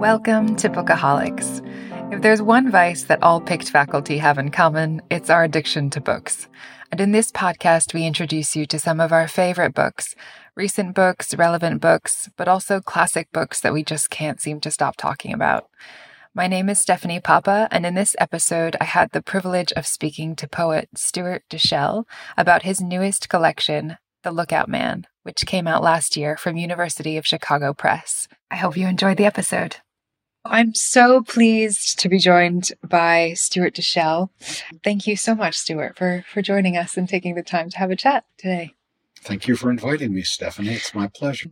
Welcome to Bookaholics. If there's one vice that all PICT faculty have in common, it's our addiction to books. And in this podcast, we introduce you to some of our favorite books recent books, relevant books, but also classic books that we just can't seem to stop talking about. My name is Stephanie Papa, and in this episode, I had the privilege of speaking to poet Stuart Dischell about his newest collection, The Lookout Man, which came out last year from University of Chicago Press. I hope you enjoyed the episode. I'm so pleased to be joined by Stuart Dischell. Thank you so much, Stuart, for, for joining us and taking the time to have a chat today. Thank you for inviting me, Stephanie. It's my pleasure.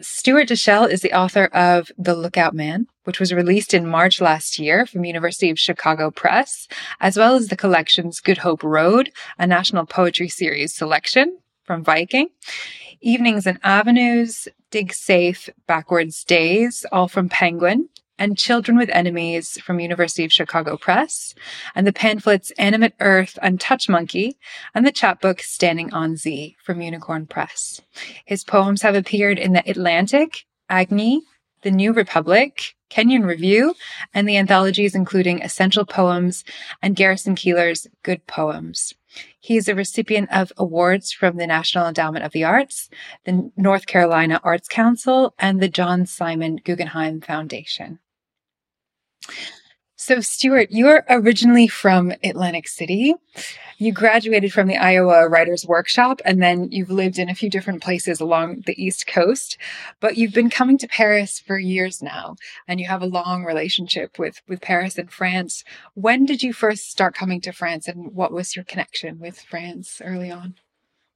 Stuart Dischell is the author of The Lookout Man, which was released in March last year from University of Chicago Press, as well as the collections Good Hope Road, a national poetry series selection from Viking, Evenings and Avenues, Dig Safe, Backwards Days, all from Penguin, and Children with Enemies from University of Chicago Press, and the pamphlets Animate Earth and Touch Monkey, and the chapbook Standing on Z from Unicorn Press. His poems have appeared in The Atlantic, Agni, The New Republic, Kenyon Review, and the anthologies including Essential Poems and Garrison Keillor's Good Poems. He is a recipient of awards from the National Endowment of the Arts, the North Carolina Arts Council, and the John Simon Guggenheim Foundation. So, Stuart, you're originally from Atlantic City. You graduated from the Iowa Writers Workshop, and then you've lived in a few different places along the East Coast. But you've been coming to Paris for years now, and you have a long relationship with, with Paris and France. When did you first start coming to France, and what was your connection with France early on?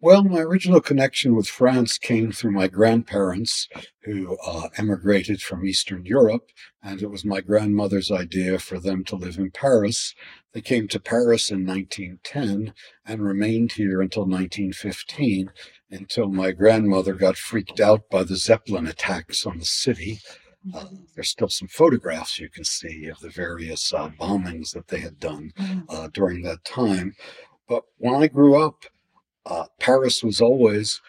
Well, my original connection with France came through my grandparents who uh, emigrated from Eastern Europe, and it was my grandmother's idea for them to live in Paris. They came to Paris in 1910 and remained here until 1915, until my grandmother got freaked out by the Zeppelin attacks on the city. Uh, there's still some photographs you can see of the various uh, bombings that they had done mm. uh, during that time. But when I grew up, uh, Paris was always,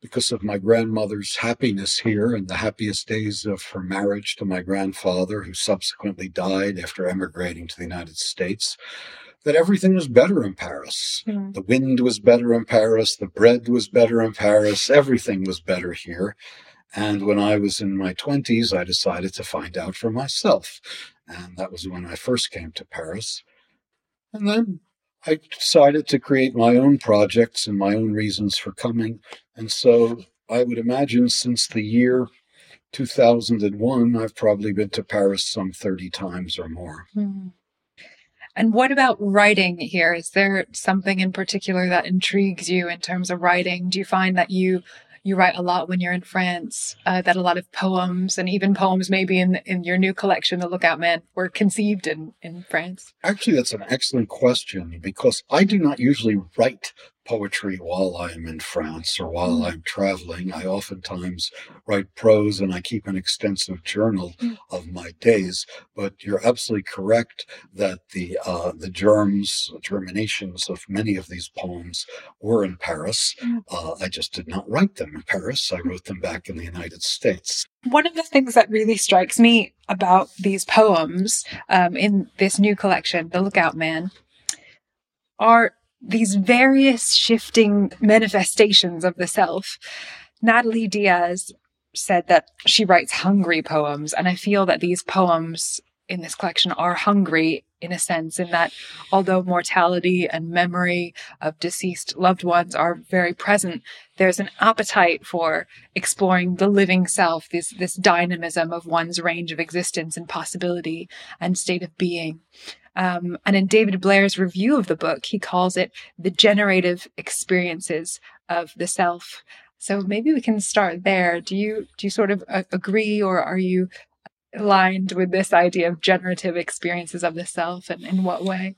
because of my grandmother's happiness here and the happiest days of her marriage to my grandfather, who subsequently died after emigrating to the United States, that everything was better in Paris. Mm-hmm. The wind was better in Paris, the bread was better in Paris, everything was better here. And when I was in my 20s, I decided to find out for myself. And that was when I first came to Paris. And then I decided to create my own projects and my own reasons for coming. And so I would imagine since the year 2001, I've probably been to Paris some 30 times or more. Mm-hmm. And what about writing here? Is there something in particular that intrigues you in terms of writing? Do you find that you you write a lot when you're in France, uh, that a lot of poems and even poems maybe in in your new collection, The Lookout Man, were conceived in, in France? Actually, that's an excellent question because I do not usually write poetry while I'm in France or while mm. I'm traveling. I oftentimes write prose and I keep an extensive journal mm. of my days. But you're absolutely correct that the uh, the germs, germinations of many of these poems were in Paris. Mm. Uh, I just did not write them in Paris. I wrote them back in the United States. One of the things that really strikes me about these poems um, in this new collection, The Lookout Man, are these various shifting manifestations of the self. Natalie Diaz said that she writes hungry poems, and I feel that these poems in this collection are hungry in a sense, in that although mortality and memory of deceased loved ones are very present, there's an appetite for exploring the living self, this, this dynamism of one's range of existence and possibility and state of being. Um, and in David Blair's review of the book, he calls it the generative experiences of the self. So maybe we can start there. Do you do you sort of uh, agree, or are you aligned with this idea of generative experiences of the self, and in what way?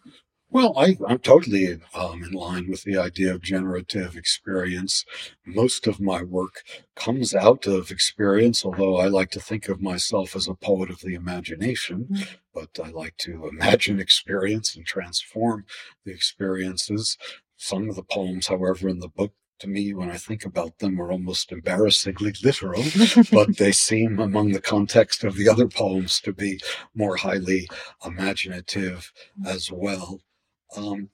Well, I, am totally um, in line with the idea of generative experience. Most of my work comes out of experience, although I like to think of myself as a poet of the imagination. Mm-hmm. But I like to imagine experience and transform the experiences. Some of the poems, however, in the book to me, when I think about them, are almost embarrassingly literal, but they seem, among the context of the other poems, to be more highly imaginative as well. Um,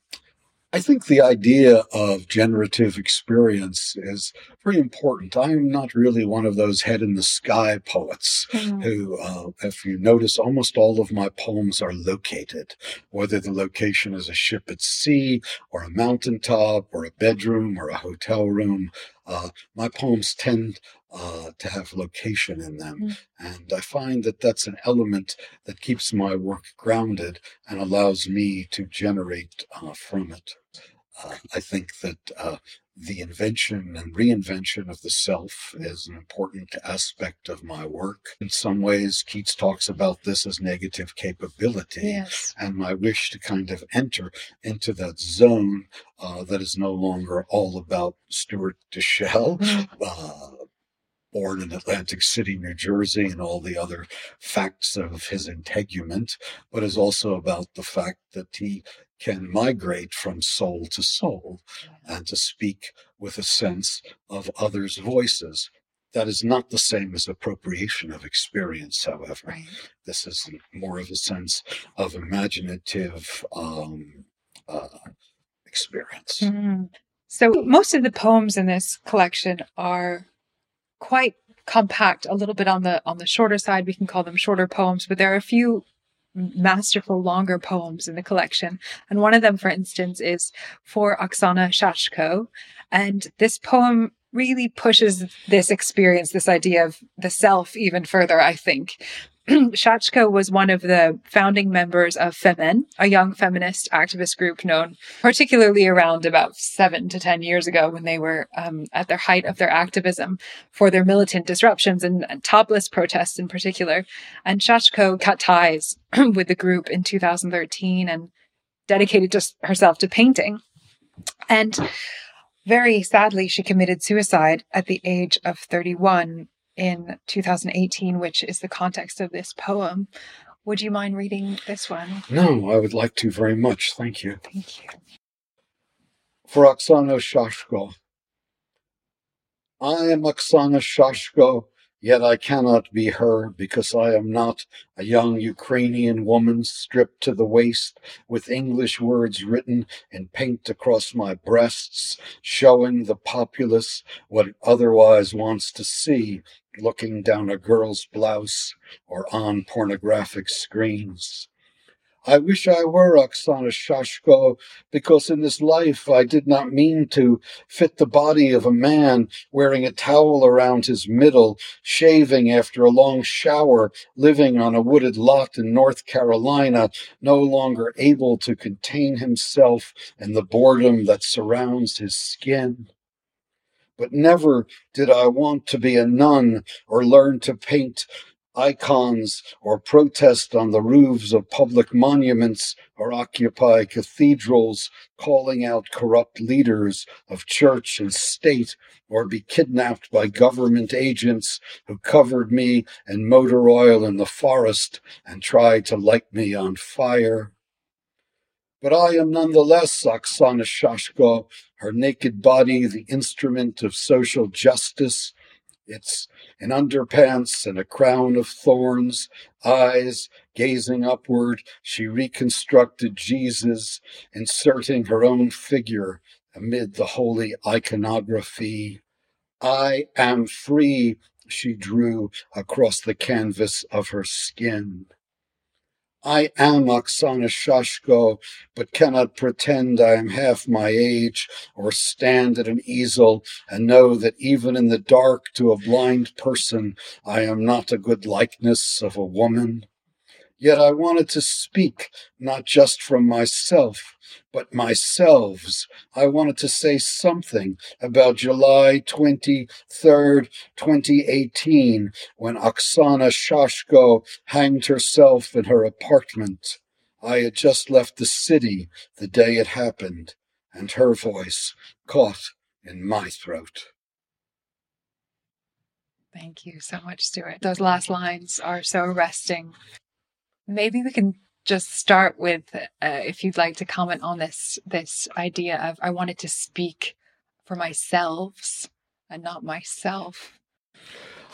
I think the idea of generative experience is very important. I'm not really one of those head in the sky poets mm. who, uh, if you notice, almost all of my poems are located, whether the location is a ship at sea or a mountaintop or a bedroom or a hotel room. Uh, my poems tend uh, to have location in them. Mm. And I find that that's an element that keeps my work grounded and allows me to generate uh, from it. Uh, I think that uh, the invention and reinvention of the self is an important aspect of my work. In some ways, Keats talks about this as negative capability, yes. and my wish to kind of enter into that zone uh, that is no longer all about Stuart Dischell. Mm. Uh, born in Atlantic City, New Jersey, and all the other facts of his integument, but is also about the fact that he can migrate from soul to soul and to speak with a sense of others' voices. That is not the same as appropriation of experience, however. This is more of a sense of imaginative um, uh, experience. Mm-hmm. So, most of the poems in this collection are quite compact, a little bit on the on the shorter side. We can call them shorter poems, but there are a few masterful longer poems in the collection. And one of them, for instance, is for Oksana Shachko. And this poem really pushes this experience, this idea of the self even further, I think. Shachko was one of the founding members of Femen, a young feminist activist group known particularly around about seven to 10 years ago when they were um, at their height of their activism for their militant disruptions and, and topless protests in particular. And Shachko cut ties with the group in 2013 and dedicated just herself to painting. And very sadly, she committed suicide at the age of 31 in 2018, which is the context of this poem. Would you mind reading this one? No, I would like to very much. Thank you. Thank you. For Oksana Shachko. I am Oksana Shachko, Yet I cannot be her because I am not a young Ukrainian woman stripped to the waist with English words written in paint across my breasts, showing the populace what it otherwise wants to see looking down a girl's blouse or on pornographic screens. I wish I were Oksana Shachko, because in this life I did not mean to fit the body of a man wearing a towel around his middle, shaving after a long shower, living on a wooded lot in North Carolina, no longer able to contain himself in the boredom that surrounds his skin. But never did I want to be a nun or learn to paint icons or protest on the roofs of public monuments or occupy cathedrals, calling out corrupt leaders of church and state, or be kidnapped by government agents who covered me in motor oil in the forest and tried to light me on fire. But I am nonetheless Oksana Shachko, her naked body the instrument of social justice, it's an underpants and a crown of thorns, eyes gazing upward. She reconstructed Jesus, inserting her own figure amid the holy iconography. I am free, she drew across the canvas of her skin. I am Oksana Shachko, but cannot pretend I am half my age or stand at an easel and know that even in the dark to a blind person I am not a good likeness of a woman. Yet I wanted to speak not just from myself, but myselves. I wanted to say something about July 23rd, 2018, when Oksana Shachko hanged herself in her apartment. I had just left the city the day it happened, and her voice caught in my throat. Thank you so much, Stuart. Those last lines are so arresting maybe we can just start with uh, if you'd like to comment on this this idea of I wanted to speak for myself and not myself?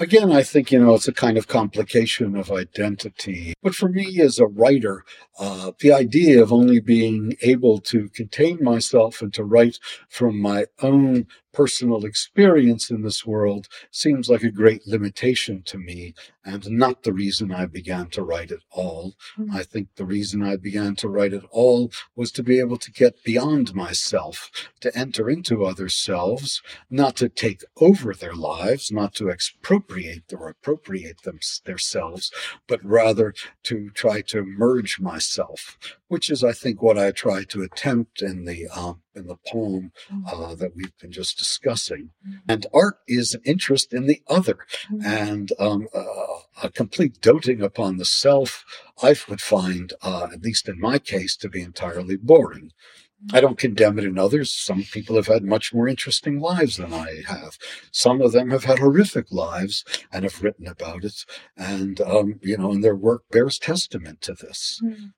Again, I think, you know, it's a kind of complication of identity. But for me as a writer, uh, the idea of only being able to contain myself and to write from my own personal experience in this world seems like a great limitation to me and not the reason I began to write at all. Mm-hmm. I think the reason I began to write at all was to be able to get beyond myself, to enter into other selves, not to take over their lives, not to expropriate or appropriate them selves, but rather to try to merge myself, which is, I think, what I try to attempt in the um, in the poem mm. uh, that we've been just discussing. Mm. And art is an interest in the other. Mm. And um, uh, a complete doting upon the self, I would find, uh, at least in my case, to be entirely boring. I don't condemn it in others. Some people have had much more interesting lives than I have. Some of them have had horrific lives and have written about it. And, um, you know, and their work bears testament to this. Mm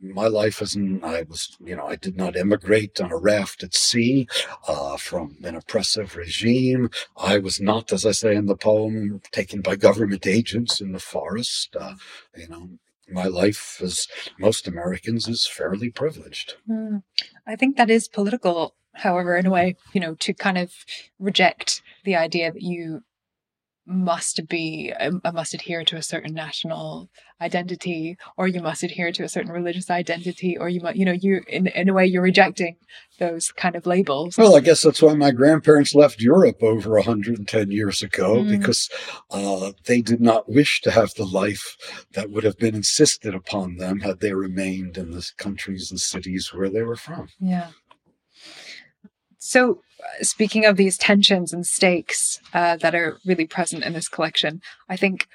my life isn't i was you know i did not emigrate on a raft at sea uh, from an oppressive regime. I was not as i say in the poem taken by government agents in the forest. Uh, you know my life as most americans is fairly privileged. Mm. i think that is political however in a way you know to kind of reject the idea that you must be um, must adhere to a certain national identity or you must adhere to a certain religious identity or you might you know you in, in a way you're rejecting those kind of labels. Well i guess that's why my grandparents left europe over 110 years ago mm. because uh, they did not wish to have the life that would have been insisted upon them had they remained in the countries and cities where they were from. Yeah. So speaking of these tensions and stakes uh, that are really present in this collection, I think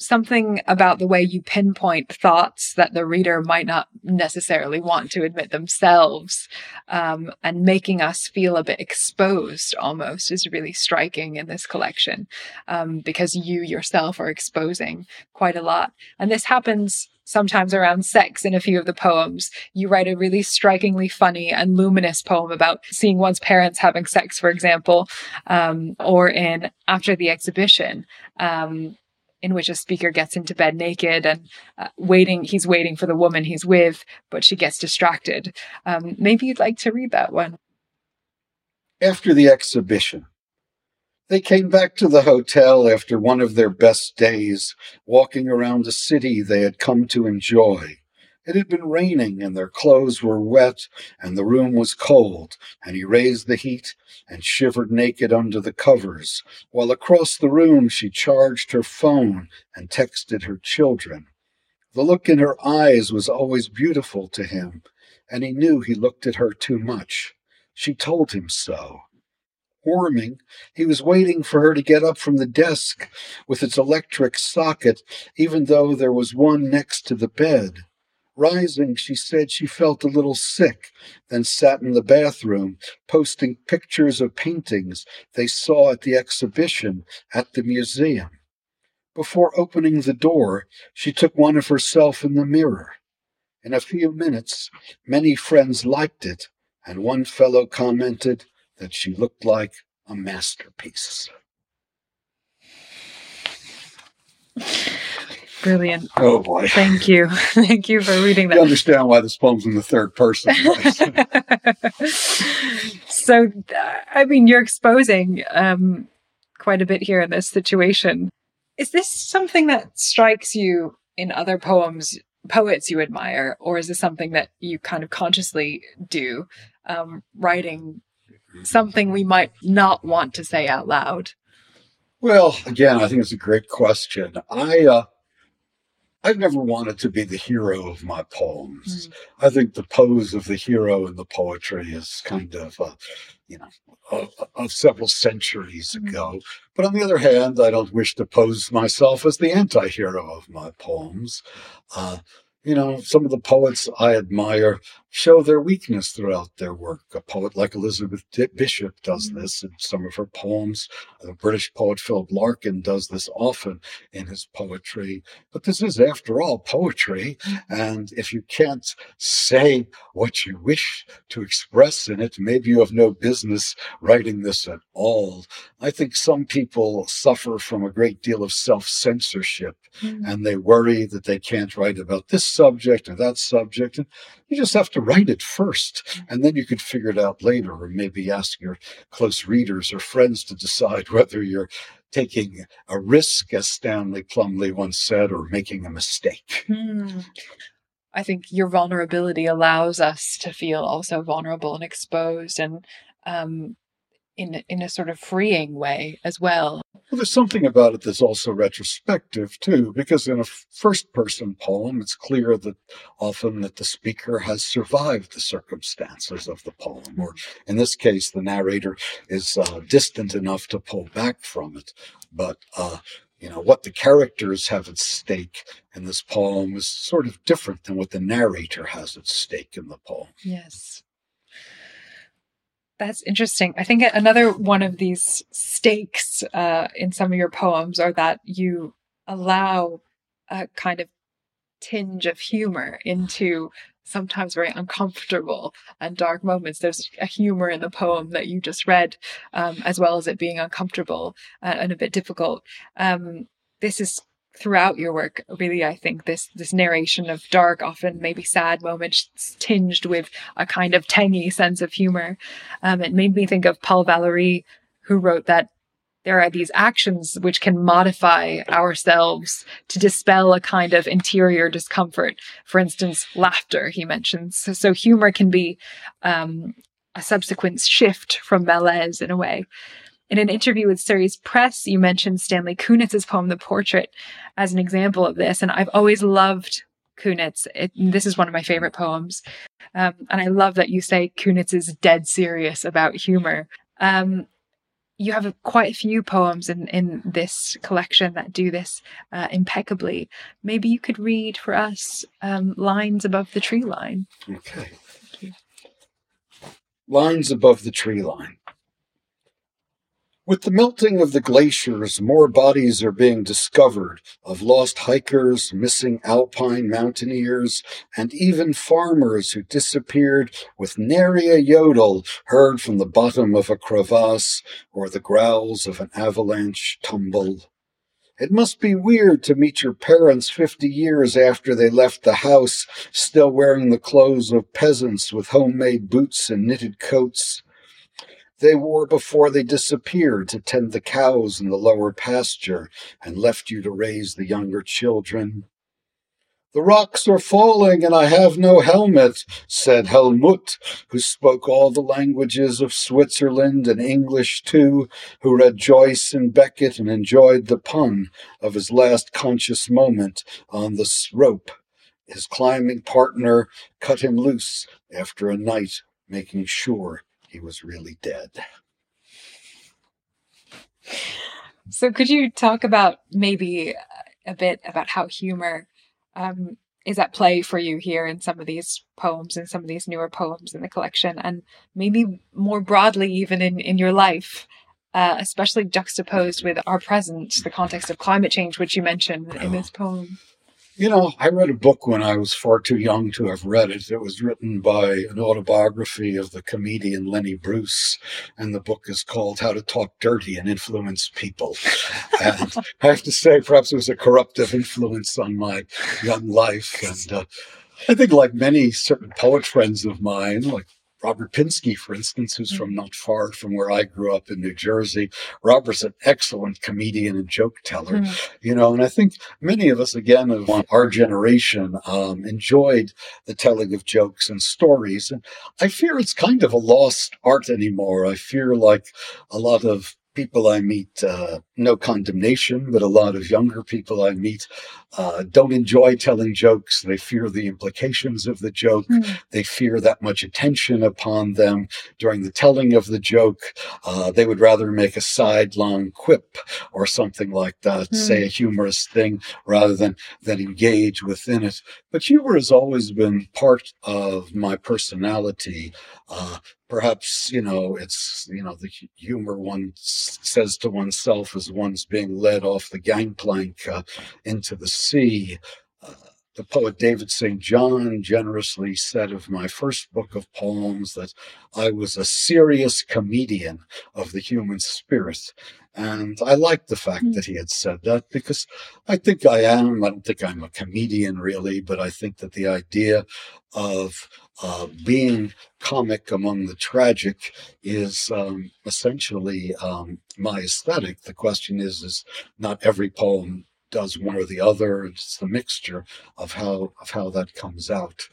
something about the way you pinpoint thoughts that the reader might not necessarily want to admit themselves um, and making us feel a bit exposed almost is really striking in this collection um, because you yourself are exposing quite a lot. And this happens sometimes around sex in a few of the poems. You write a really strikingly funny and luminous poem about seeing one's parents having sex, for example, um, or in After the Exhibition. Um, in which a speaker gets into bed naked and uh, waiting he's waiting for the woman he's with but she gets distracted um, maybe you'd like to read that one after the exhibition they came back to the hotel after one of their best days, walking around a city they had come to enjoy. It had been raining and their clothes were wet and the room was cold, and he raised the heat and shivered naked under the covers, while across the room she charged her phone and texted her children. The look in her eyes was always beautiful to him, and he knew he looked at her too much. She told him so warming. He was waiting for her to get up from the desk with its electric socket, even though there was one next to the bed. Rising, she said she felt a little sick, then sat in the bathroom, posting pictures of paintings they saw at the exhibition at the museum. Before opening the door, she took one of herself in the mirror. In a few minutes, many friends liked it, and one fellow commented, that she looked like a masterpiece. Brilliant. Oh boy. Thank you. Thank you for reading that. You understand why this poem's in the third person. so, I mean, you're exposing um, quite a bit here in this situation. Is this something that strikes you in other poems, poets you admire, or is this something that you kind of consciously do, um, writing something we might not want to say out loud? Well, again, I think it's a great question. I uh, I've never wanted to be the hero of my poems. Mm. I think the pose of the hero in the poetry is kind of, uh, you know, of, of several centuries mm. ago. But on the other hand, I don't wish to pose myself as the anti-hero of my poems. Uh, you know, some of the poets I admire show their weakness throughout their work. A poet like Elizabeth Bishop does mm. this in some of her poems. The British poet Philip Larkin does this often in his poetry. But this is, after all, poetry. And if you can't say what you wish to express in it, maybe you have no business writing this at all. I think some people suffer from a great deal of self censorship mm. and they worry that they can't write about this subject or that subject. And you just have to write it first, and then you could figure it out later, or maybe ask your close readers or friends to decide whether you're taking a risk, as Stanley Plumly once said, or making a mistake. Hmm. I think your vulnerability allows us to feel also vulnerable and exposed and um, in in a sort of freeing way as well. Well, there's something about it that's also retrospective too, because in a first person poem, it's clear that often that the speaker has survived the circumstances of the poem, or in this case, the narrator is uh, distant enough to pull back from it. But uh, you know what the characters have at stake in this poem is sort of different than what the narrator has at stake in the poem. Yes. That's interesting. I think another one of these stakes uh, in some of your poems are that you allow a kind of tinge of humor into sometimes very uncomfortable and dark moments. There's a humor in the poem that you just read, um, as well as it being uncomfortable uh, and a bit difficult. Um, this is throughout your work really i think this this narration of dark often maybe sad moments tinged with a kind of tangy sense of humor. Um, it made me think of paul Valéry who wrote that there are these actions which can modify ourselves to dispel a kind of interior discomfort. For instance laughter he mentions. So, so humor can be um, a subsequent shift from malaise in a way in an interview with Surrey's Press, you mentioned Stanley Kunitz's poem, The Portrait, as an example of this. And I've always loved Kunitz. It, this is one of my favorite poems. Um, and I love that you say Kunitz is dead serious about humor. Um, you have a, quite a few poems in, in this collection that do this uh, impeccably. Maybe you could read for us um, Lines Above the Tree Line. Okay. Lines Above the Tree Line. With the melting of the glaciers, more bodies are being discovered of lost hikers, missing alpine mountaineers, and even farmers who disappeared with nary a yodel heard from the bottom of a crevasse or the growls of an avalanche tumble. It must be weird to meet your parents 50 years after they left the house, still wearing the clothes of peasants with homemade boots and knitted coats they wore before they disappeared to tend the cows in the lower pasture and left you to raise the younger children. The rocks are falling and I have no helmet, said Helmut, who spoke all the languages of Switzerland and English too, who read Joyce and Beckett and enjoyed the pun of his last conscious moment on the rope. His climbing partner cut him loose after a night making sure he was really dead. So, could you talk about maybe a bit about how humor um, is at play for you here in some of these poems and some of these newer poems in the collection, and maybe more broadly, even in, in your life? Uh, especially juxtaposed with our present, the context of climate change, which you mentioned in this poem. You know, I read a book when I was far too young to have read it. It was written by an autobiography of the comedian Lenny Bruce, and the book is called How to Talk Dirty and Influence People. and I have to say, perhaps it was a corruptive influence on my young life. And uh, I think, like many certain poet friends of mine, like Robert Pinsky, for instance, who's from not far from where I grew up in New Jersey. Robert's an excellent comedian and joke teller, mm. you know, and I think many of us, again, of our generation, um, enjoyed the telling of jokes and stories. And I fear it's kind of a lost art anymore. I fear like a lot of people I meet, uh, no condemnation, but a lot of younger people I meet uh, don't enjoy telling jokes. They fear the implications of the joke. Mm. They fear that much attention upon them during the telling of the joke. Uh, they would rather make a sidelong quip or something like that, mm. say a humorous thing rather than, than engage within it. But humor has always been part of my personality. Perhaps you know it's you know the humor one says to oneself as one's being led off the gangplank uh, into the sea uh, the poet david st john generously said of my first book of poems that i was a serious comedian of the human spirit and I liked the fact mm. that he had said that because I think I am. I don't think I'm a comedian really, but I think that the idea of uh, being comic among the tragic is um, essentially um, my aesthetic. The question is, is not every poem does one or the other. It's the mixture of how of how that comes out.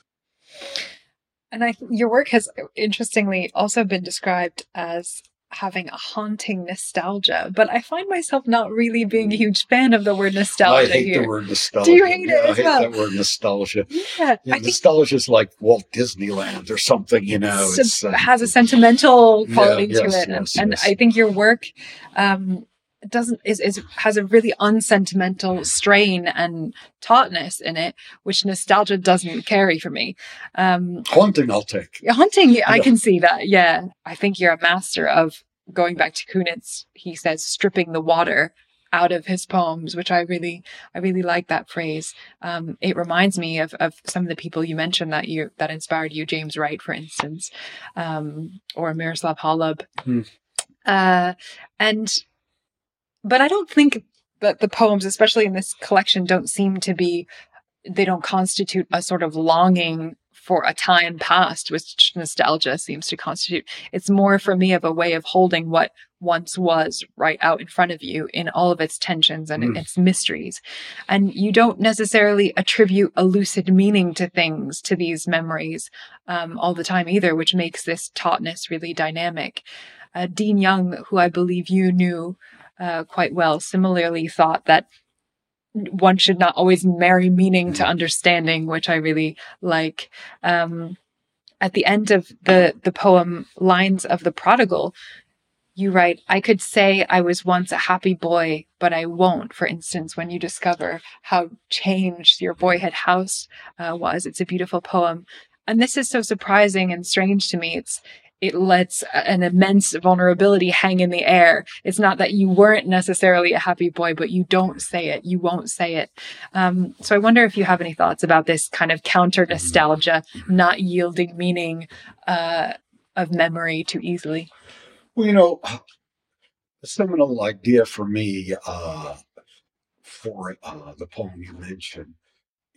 And I, your work has interestingly also been described as having a haunting nostalgia, but I find myself not really being a huge fan of the word nostalgia. I hate here. the word nostalgia. Do you hate yeah, it? I hate well? that word nostalgia. Yeah, yeah nostalgia is like Walt Disneyland or something. You know, it uh, has a sentimental quality yeah, to yes, it, yes, and, yes. I think your work. Um, doesn't is, is has a really unsentimental strain and tautness in it, which nostalgia doesn't carry for me. Um, haunting, I'll take. Haunting, yeah. I can see that. Yeah, I think you're a master of going back to Kunitz. He says stripping the water out of his poems, which I really, I really like that phrase. Um, it reminds me of, of some of the people you mentioned that you that inspired you, James Wright, for instance, um, or Miroslav Holub. Hmm. Uh, and but I don't think that the poems, especially in this collection, don't seem to be, they don't constitute a sort of longing for a time past, which nostalgia seems to constitute. It's more for me of a way of holding what once was right out in front of you in all of its tensions and mm. its mysteries. And you don't necessarily attribute a lucid meaning to things, to these memories um, all the time either, which makes this tautness really dynamic. Uh, Dean Young, who I believe you knew uh, quite well, similarly thought that one should not always marry meaning to understanding, which I really like. Um, at the end of the the poem "Lines of the Prodigal," you write, "I could say I was once a happy boy, but I won't." For instance, when you discover how changed your boyhood house uh, was, it's a beautiful poem. And this is so surprising and strange to me. It's it lets an immense vulnerability hang in the air. It's not that you weren't necessarily a happy boy, but you don't say it. You won't say it. Um, so I wonder if you have any thoughts about this kind of counter nostalgia, not yielding meaning uh, of memory too easily. Well, you know, a seminal idea for me uh, for uh, the poem you mentioned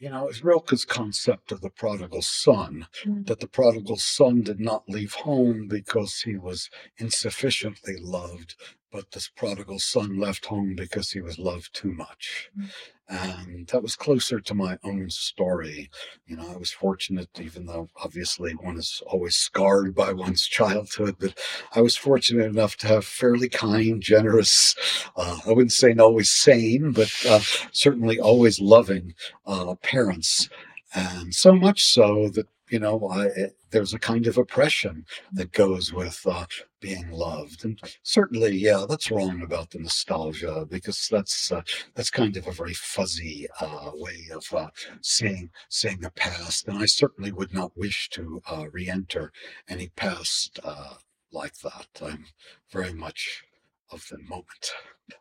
you know, is Rilke's concept of the prodigal son, mm. that the prodigal son did not leave home because he was insufficiently loved, but this prodigal son left home because he was loved too much. Mm. And that was closer to my own story. You know, I was fortunate, even though obviously one is always scarred by one's childhood, but I was fortunate enough to have fairly kind, generous, uh, I wouldn't say always sane, but uh, certainly always loving uh, parents. And so much so that you know, I, there's a kind of oppression that goes with uh, being loved, and certainly, yeah, that's wrong about the nostalgia because that's uh, that's kind of a very fuzzy uh, way of uh, seeing seeing the past, and I certainly would not wish to uh, re-enter any past uh, like that. I'm very much of the moment.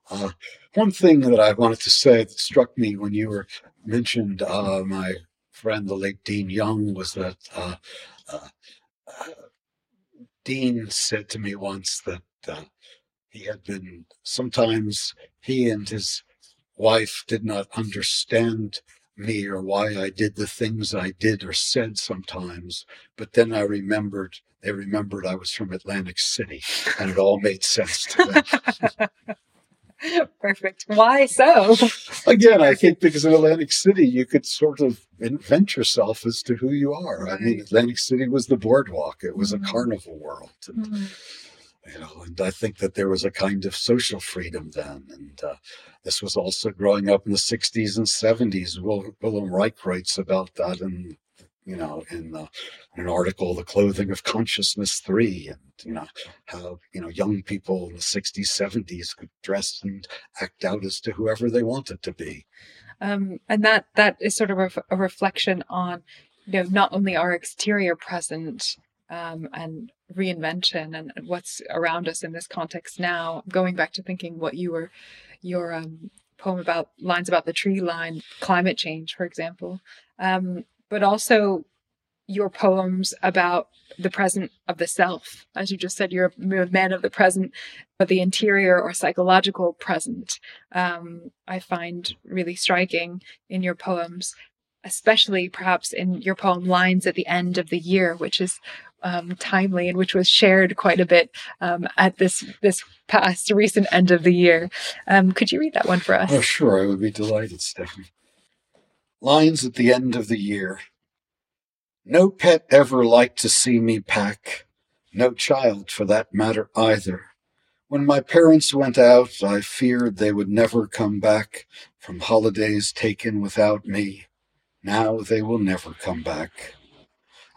Uh, one thing that I wanted to say that struck me when you were mentioned uh, my friend, the late Dean Young, was that uh, uh, Dean said to me once that uh, he had been sometimes he and his wife did not understand me or why I did the things I did or said sometimes. But then I remembered, they remembered I was from Atlantic City and it all made sense to them. Perfect. Why so? Again, I think because in Atlantic City, you could sort of invent yourself as to who you are. Right. I mean, Atlantic City was the boardwalk, it was mm-hmm. a carnival world. And, mm-hmm. you know, and I think that there was a kind of social freedom then. And uh, this was also growing up in the 60s and 70s. Will, Wilhelm Reich writes about that in, you know, in, uh, in an article, The Clothing of Consciousness 3, and, you know, how, you know, young people in the 60s, 70s could dress and act out as to whoever they wanted to be. Um, and that that is sort of a, a reflection on, you know, not only our exterior present um, and reinvention and, and, what's around us in this context now. Going back to thinking what you were, your um, poem about lines about the tree line, climate change, for example, um, but also your poems about the present of the self. As you just said, you're a man of the present, but the interior or psychological present, um, I find really striking in your poems, especially perhaps in your poem Lines at the End of the Year, which is um, timely and which was shared quite a bit um, at this this past recent end of the year. Um, could you read that one for us? Oh, sure. I would be delighted, Stephanie. Lines at the end of the year. No pet ever liked to see me pack, no child for that matter either. When my parents went out, I feared they would never come back from holidays taken without me. Now they will never come back.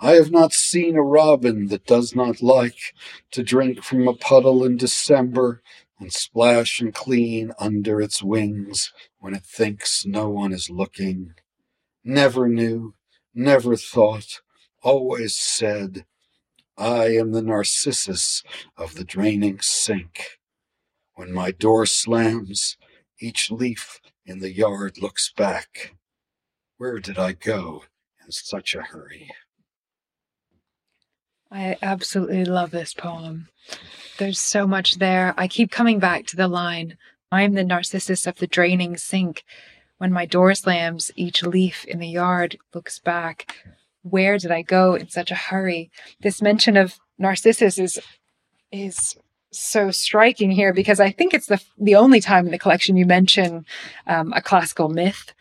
I have not seen a robin that does not like to drink from a puddle in December and splash and clean under its wings when it thinks no one is looking. Never knew, never thought, always said, I am the Narcissus of the draining sink. When my door slams, each leaf in the yard looks back. Where did I go in such a hurry? I absolutely love this poem. There's so much there. I keep coming back to the line I'm the narcissus of the draining sink. When my door slams, each leaf in the yard looks back. Where did I go in such a hurry? This mention of Narcissus is is so striking here because I think it's the the only time in the collection you mention um, a classical myth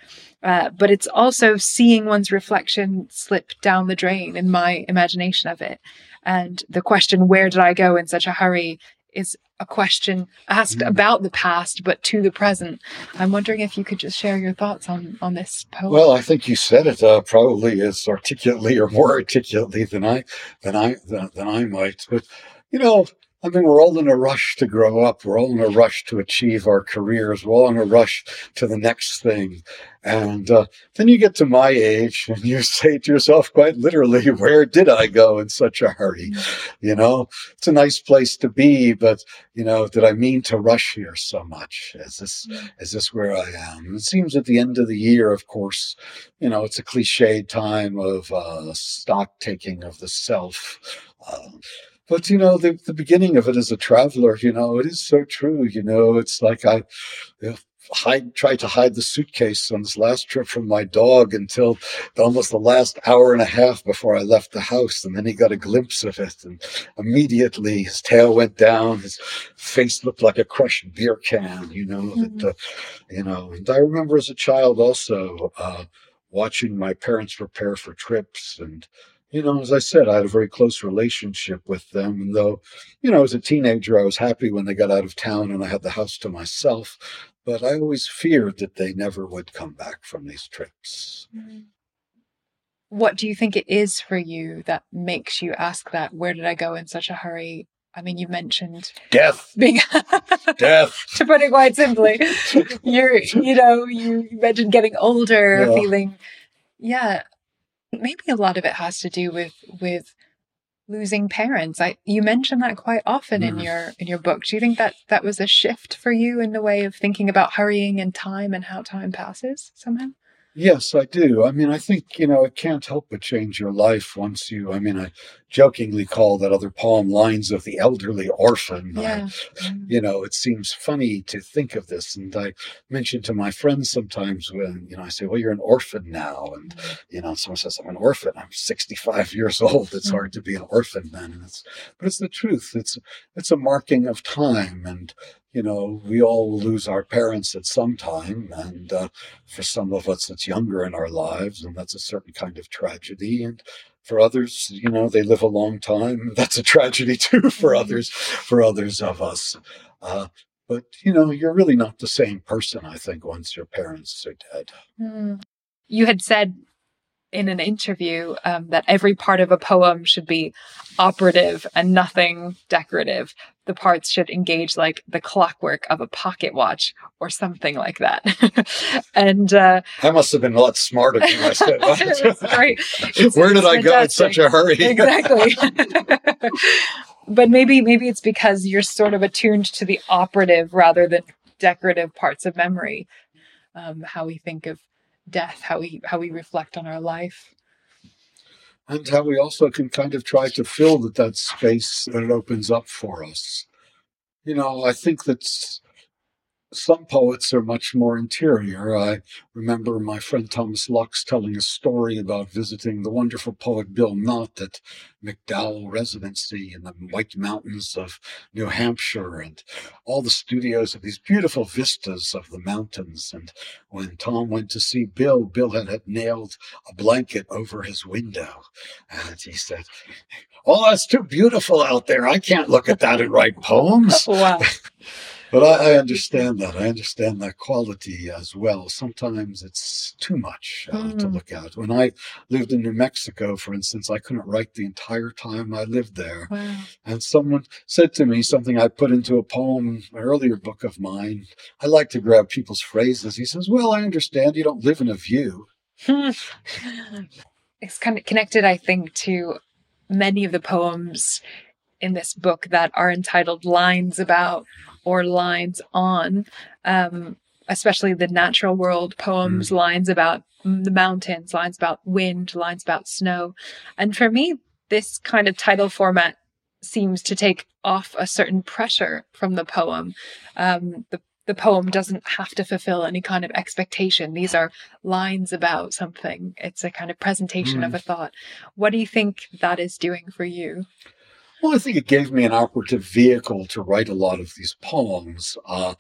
uh, but it's also seeing one's reflection slip down the drain in my imagination of it. And the question, where did I go in such a hurry, is a question asked mm. about the past, but to the present. I'm wondering if you could just share your thoughts on, on this poem. Well, I think you said it uh, probably as articulately or more articulately than I than I than, than I might. But you know, I mean, we're all in a rush to grow up. We're all in a rush to achieve our careers. We're all in a rush to the next thing. And uh, then you get to my age and you say to yourself, quite literally, where did I go in such a hurry? Mm-hmm. You know, it's a nice place to be, but, you know, did I mean to rush here so much? Is this, mm-hmm. is this where I am? It seems at the end of the year, of course, you know, it's a cliched time of uh, stock taking of the self. Uh, but you know the, the beginning of it as a traveler you know it is so true you know it's like i you know, hide tried to hide the suitcase on this last trip from my dog until almost the last hour and a half before I left the house, and then he got a glimpse of it, and immediately his tail went down, his face looked like a crushed beer can, you know. Mm-hmm. That, uh, you know, and I remember as a child also uh, watching my parents prepare for trips and you know, as I said, I had a very close relationship with them. And though, you know, as a teenager, I was happy when they got out of town and I had the house to myself. But I always feared that they never would come back from these trips. Mm-hmm. What do you think it is for you that makes you ask that? Where did I go in such a hurry? I mean, you mentioned death. Being death. to put it quite simply, you're, you know, you mentioned getting older, yeah. feeling, yeah, maybe a lot of it has to do with with losing parents. I you mention that quite often mm. in your in your book. Do you think that that was a shift for you in the way of thinking about hurrying and time and how time passes somehow? Yes, I do. I mean, I think, you know, it can't help but change your life once you, I mean, I jokingly call that other poem Lines of the Elderly Orphan. Yeah. I, you know, it seems funny to think of this. And I mention to my friends sometimes when, you know, I say, well, you're an orphan now. And, mm. you know, someone says, I'm an orphan. I'm 65 years old. It's mm. hard to be an orphan then. And it's, but it's the truth. It's, it's a marking of time. And, you know, we all lose our parents at some time. And uh, for some of us, it's younger in our lives, and that's a certain kind of tragedy. And for others, you know, they live a long time. That's a tragedy too for others, for others of us. Uh, but you know, you're really not the same person. I think once your parents are dead. Mm. You had said in an interview um, that every part of a poem should be operative and nothing decorative. The parts should engage like the clockwork of a pocket watch or something like that. and uh, I must have been a lot smarter than I said. right. Where did I go in such a hurry? exactly. but maybe maybe it's because you're sort of attuned to the operative rather than decorative parts of memory. Um, how we think of death, how we how we reflect on our life. And how we also can kind of try to fill that, that space that it opens up for us. You know, I think that's some poets are much more interior. I remember my friend Thomas Lux telling a story about visiting the wonderful poet Bill Knott at MacDowell Residency in the White Mountains of New Hampshire and all the studios of these beautiful vistas of the mountains. And when Tom went to see Bill, Bill had, had nailed a blanket over his window. And he said, Oh, that's too beautiful out there. I can't look at that and write poems. Wow. But I, I, understand that. I understand that quality as well. Sometimes it's too much uh, mm. to look at. When I lived in New Mexico, for instance, I couldn't write the entire time I lived there. Wow. And someone said to me something I put into a poem, an earlier book of mine. I like to grab people's phrases. He says, Well, I understand you don't live in a view. it's kind of connected, I think, to many of the poems in this book that are entitled Lines About or Lines On, um, especially the natural world poems, mm. lines about the mountains, lines about wind, lines about snow. And for me, this kind of title format seems to take off a certain pressure from the poem. Um, the the poem doesn't have to fulfill any kind of expectation. These are lines about something. It's a kind of presentation mm. of a thought. What do you think that is doing for you? Well, I think it gave me an operative vehicle to write a lot of these poems. Uh,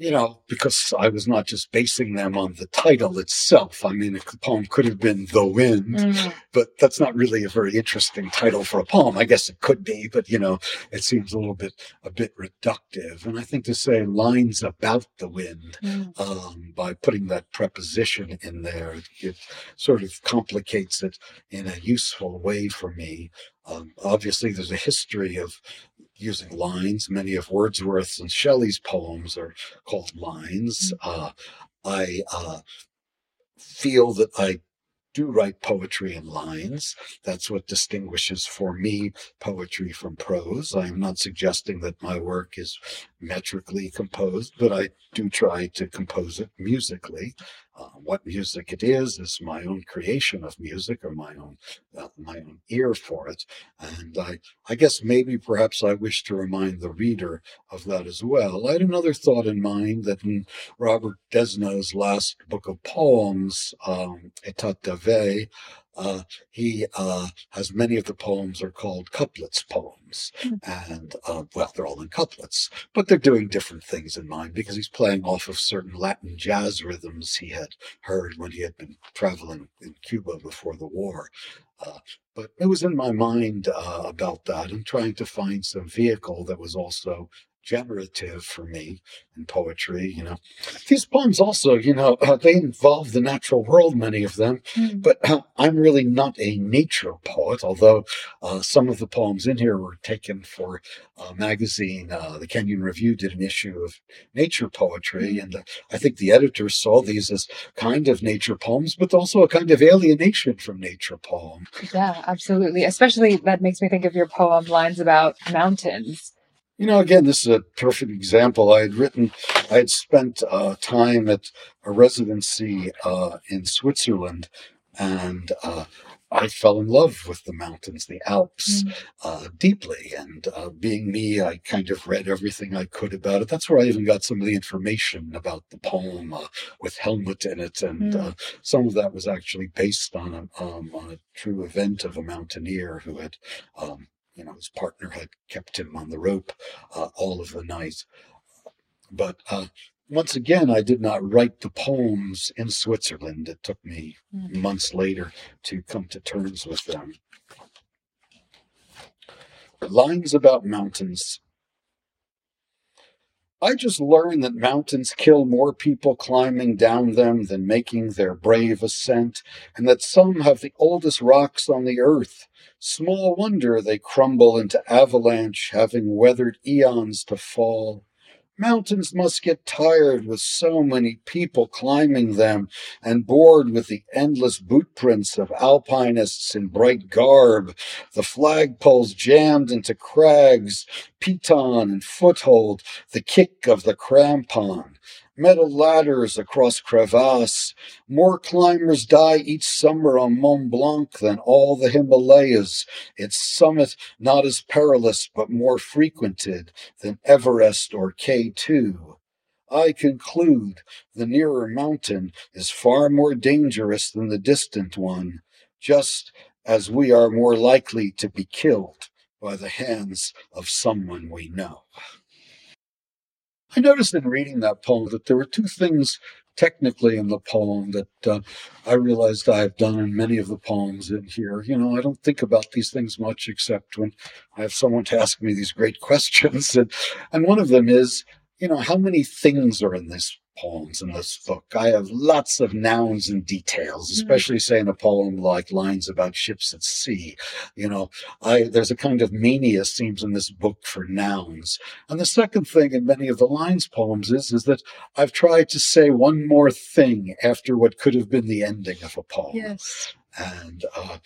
you know, because I was not just basing them on the title itself. I mean, if the poem could have been The Wind, mm-hmm. but that's not really a very interesting title for a poem. I guess it could be, but you know, it seems a little bit a bit reductive. And I think to say lines about the wind mm-hmm. um, by putting that preposition in there, it, it, sort of complicates it in a useful way for me. Um, obviously, there's a history of using lines. Many of Wordsworth's and Shelley's poems are called lines. Mm. Uh, I uh, feel that I do write poetry in lines. That's what distinguishes for me poetry from prose. I am not suggesting that my work is metrically composed, but I do try to compose it musically. Uh, what music it is is my own creation of music or my own uh, my own ear for it and i i guess maybe perhaps i wish to remind the reader of that as well i had another thought in mind that in robert Desnos's last book of poems um, État de veille uh, he uh, has many of the poems are called couplets poems, mm. and uh, well, they're all in couplets, but they're doing different things in mind because he's playing off of certain Latin jazz rhythms he had heard when he had been traveling in Cuba before the war. Uh, but it was in my mind uh, about that and trying to find some vehicle that was also generative for me in poetry. You know, these poems also, you know, uh, they involve the natural world, many of them, mm. but uh, I'm really not a nature poet, although uh, some of the poems in here were taken for a magazine. Uh, the Kenyon Review did an issue of nature poetry, mm. and uh, I think the editors saw these as kind of nature poems, but also a kind of alienation from nature poem. Yeah, absolutely. Especially that makes me think of your poem, Lines About Mountains you know, again, this is a perfect example. I had written, I had spent uh, time at a residency uh, in Switzerland, and uh, I fell in love with the mountains, the Alps, mm. Uh, deeply. And uh, being me, I kind of read everything I could about it. That's where I even got some of the information about the poem uh, with Helmut in it. And mm. some of that was actually based on a, um, on a true event of a mountaineer who had um, you know, his partner had kept him on the rope uh, all of the night. But uh, once again, I did not write the poems in Switzerland. It took me Mm. months later to come to terms with them. Lines about mountains. I just learned that mountains kill more people climbing down them than making their brave ascent, and that some have the oldest rocks on the earth. Small wonder they crumble into avalanche, having weathered eons to fall. Mountains must get tired with so many people climbing them and bored with the endless boot prints of alpinists in bright garb, the flagpoles jammed into crags, piton and foothold, the kick of the crampon, metal ladders across crevasses. More climbers die each summer on Mont Blanc than all the Himalayas, its summit not as perilous but more frequented than Everest or K2. I conclude the nearer mountain is far more dangerous than the distant one, just as we are more likely to be killed by the hands of someone we know. I noticed in reading that poem that there were two things technically in the poem that uh, I realized I have done in many of the poems in here. You know, I don't think about these things much except when I have someone to ask me these great questions. And, and one of them is, you know, how many things are in this poems in this book. I have lots of nouns and details, especially say in a poem like lines about ships at sea. You know, I there's a kind of mania seems in this book for nouns. And the second thing in many of the lines poems is is that I've tried to say one more thing after what could have been the ending of a poem. Yes. And uh,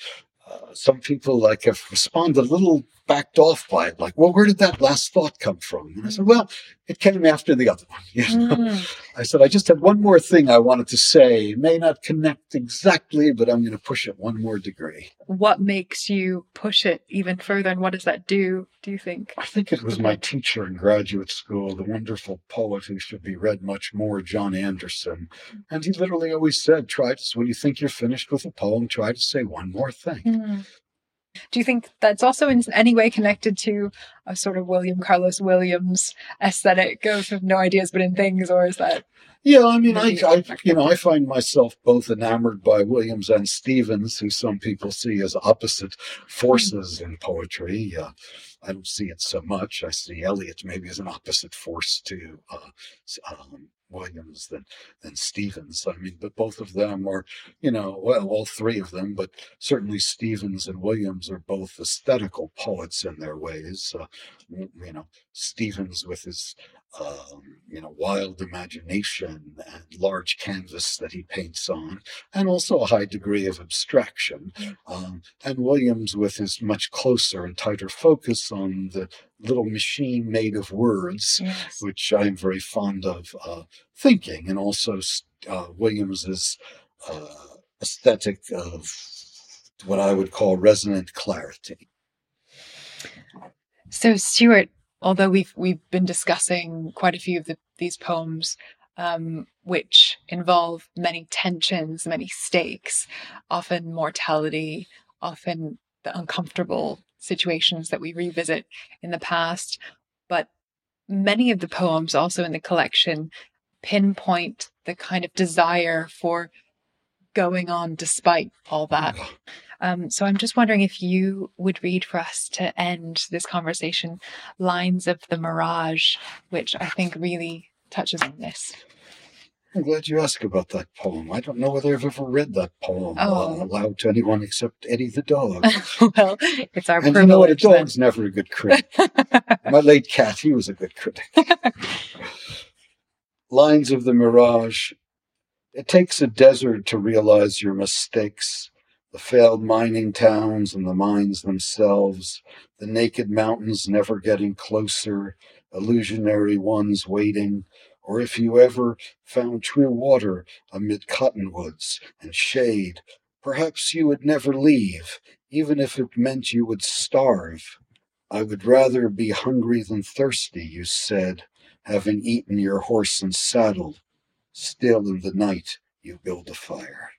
uh, some people like have responded a little backed off by it, like, well, where did that last thought come from? And I said, well, it came after the other one. You know? Mm. I said, I just had one more thing I wanted to say. It may not connect exactly, but I'm going to push it one more degree. What makes you push it even further, and what does that do? Do you think? I think it was my teacher in graduate school, the wonderful poet who should be read much more, Jon Anderson. And he literally always said, try to, when you think you're finished with a poem, try to say one more thing. Mm. Do you think that's also in any way connected to a sort of William Carlos Williams aesthetic of no ideas but in things, or is that? Yeah, I mean, I, I, you know, I find myself both enamored by Williams and Stevens, who some people see as opposite forces in poetry. Uh, I don't see it so much. I see Eliot maybe as an opposite force to uh, um, Williams than than Stevens. I mean, but both of them are, you know, well, all three of them, but certainly Stevens and Williams are both aesthetical poets in their ways. Uh, you know, Stevens with his um, you know, wild imagination and large canvas that he paints on, and also a high degree of abstraction. Um, and Williams with his much closer and tighter focus on the little machine made of words, Yes. which I'm very fond of uh, thinking, and also uh, Williams's uh, aesthetic of what I would call resonant clarity. So, Stuart, although we've we've been discussing quite a few of the, these poems, um, which involve many tensions, many stakes, often mortality, often the uncomfortable situations that we revisit in the past, but many of the poems also in the collection pinpoint the kind of desire for going on despite all that. Um, so I'm just wondering if you would read for us to end this conversation lines of the mirage, which I think really touches on this. I'm glad you asked about that poem. I don't know whether I've ever read that poem Oh. uh, aloud to anyone except Eddie the dog. well, it's our and you know what? A privilege. then. never a good critic. My late cat, he was a good critic. Lines of the Mirage. It takes a desert to realize your mistakes. The failed mining towns and the mines themselves, the naked mountains never getting closer, illusionary ones waiting, or if you ever found true water amid cottonwoods and shade, perhaps you would never leave, even if it meant you would starve. I would rather be hungry than thirsty, you said, having eaten your horse and saddle. Still in the night, you build a fire.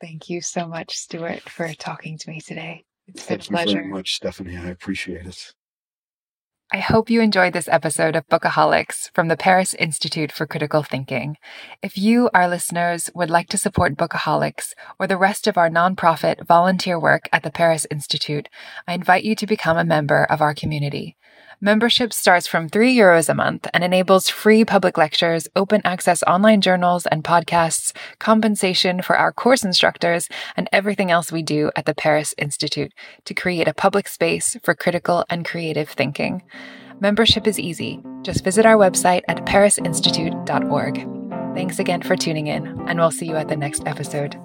Thank you so much, Stuart, for talking to me today. It's been a pleasure. Thank you very much, Stephanie. I appreciate it. I hope you enjoyed this episode of Bookaholics from the Paris Institute for Critical Thinking. If you, our listeners, would like to support Bookaholics or the rest of our nonprofit volunteer work at the Paris Institute, I invite you to become a member of our community. Membership starts from 3 euros a month and enables free public lectures, open access online journals and podcasts, compensation for our course instructors, and everything else we do at the Paris Institute to create a public space for critical and creative thinking. Membership is easy. Just visit our website at parisinstitute.org. Thanks again for tuning in, and we'll see you at the next episode.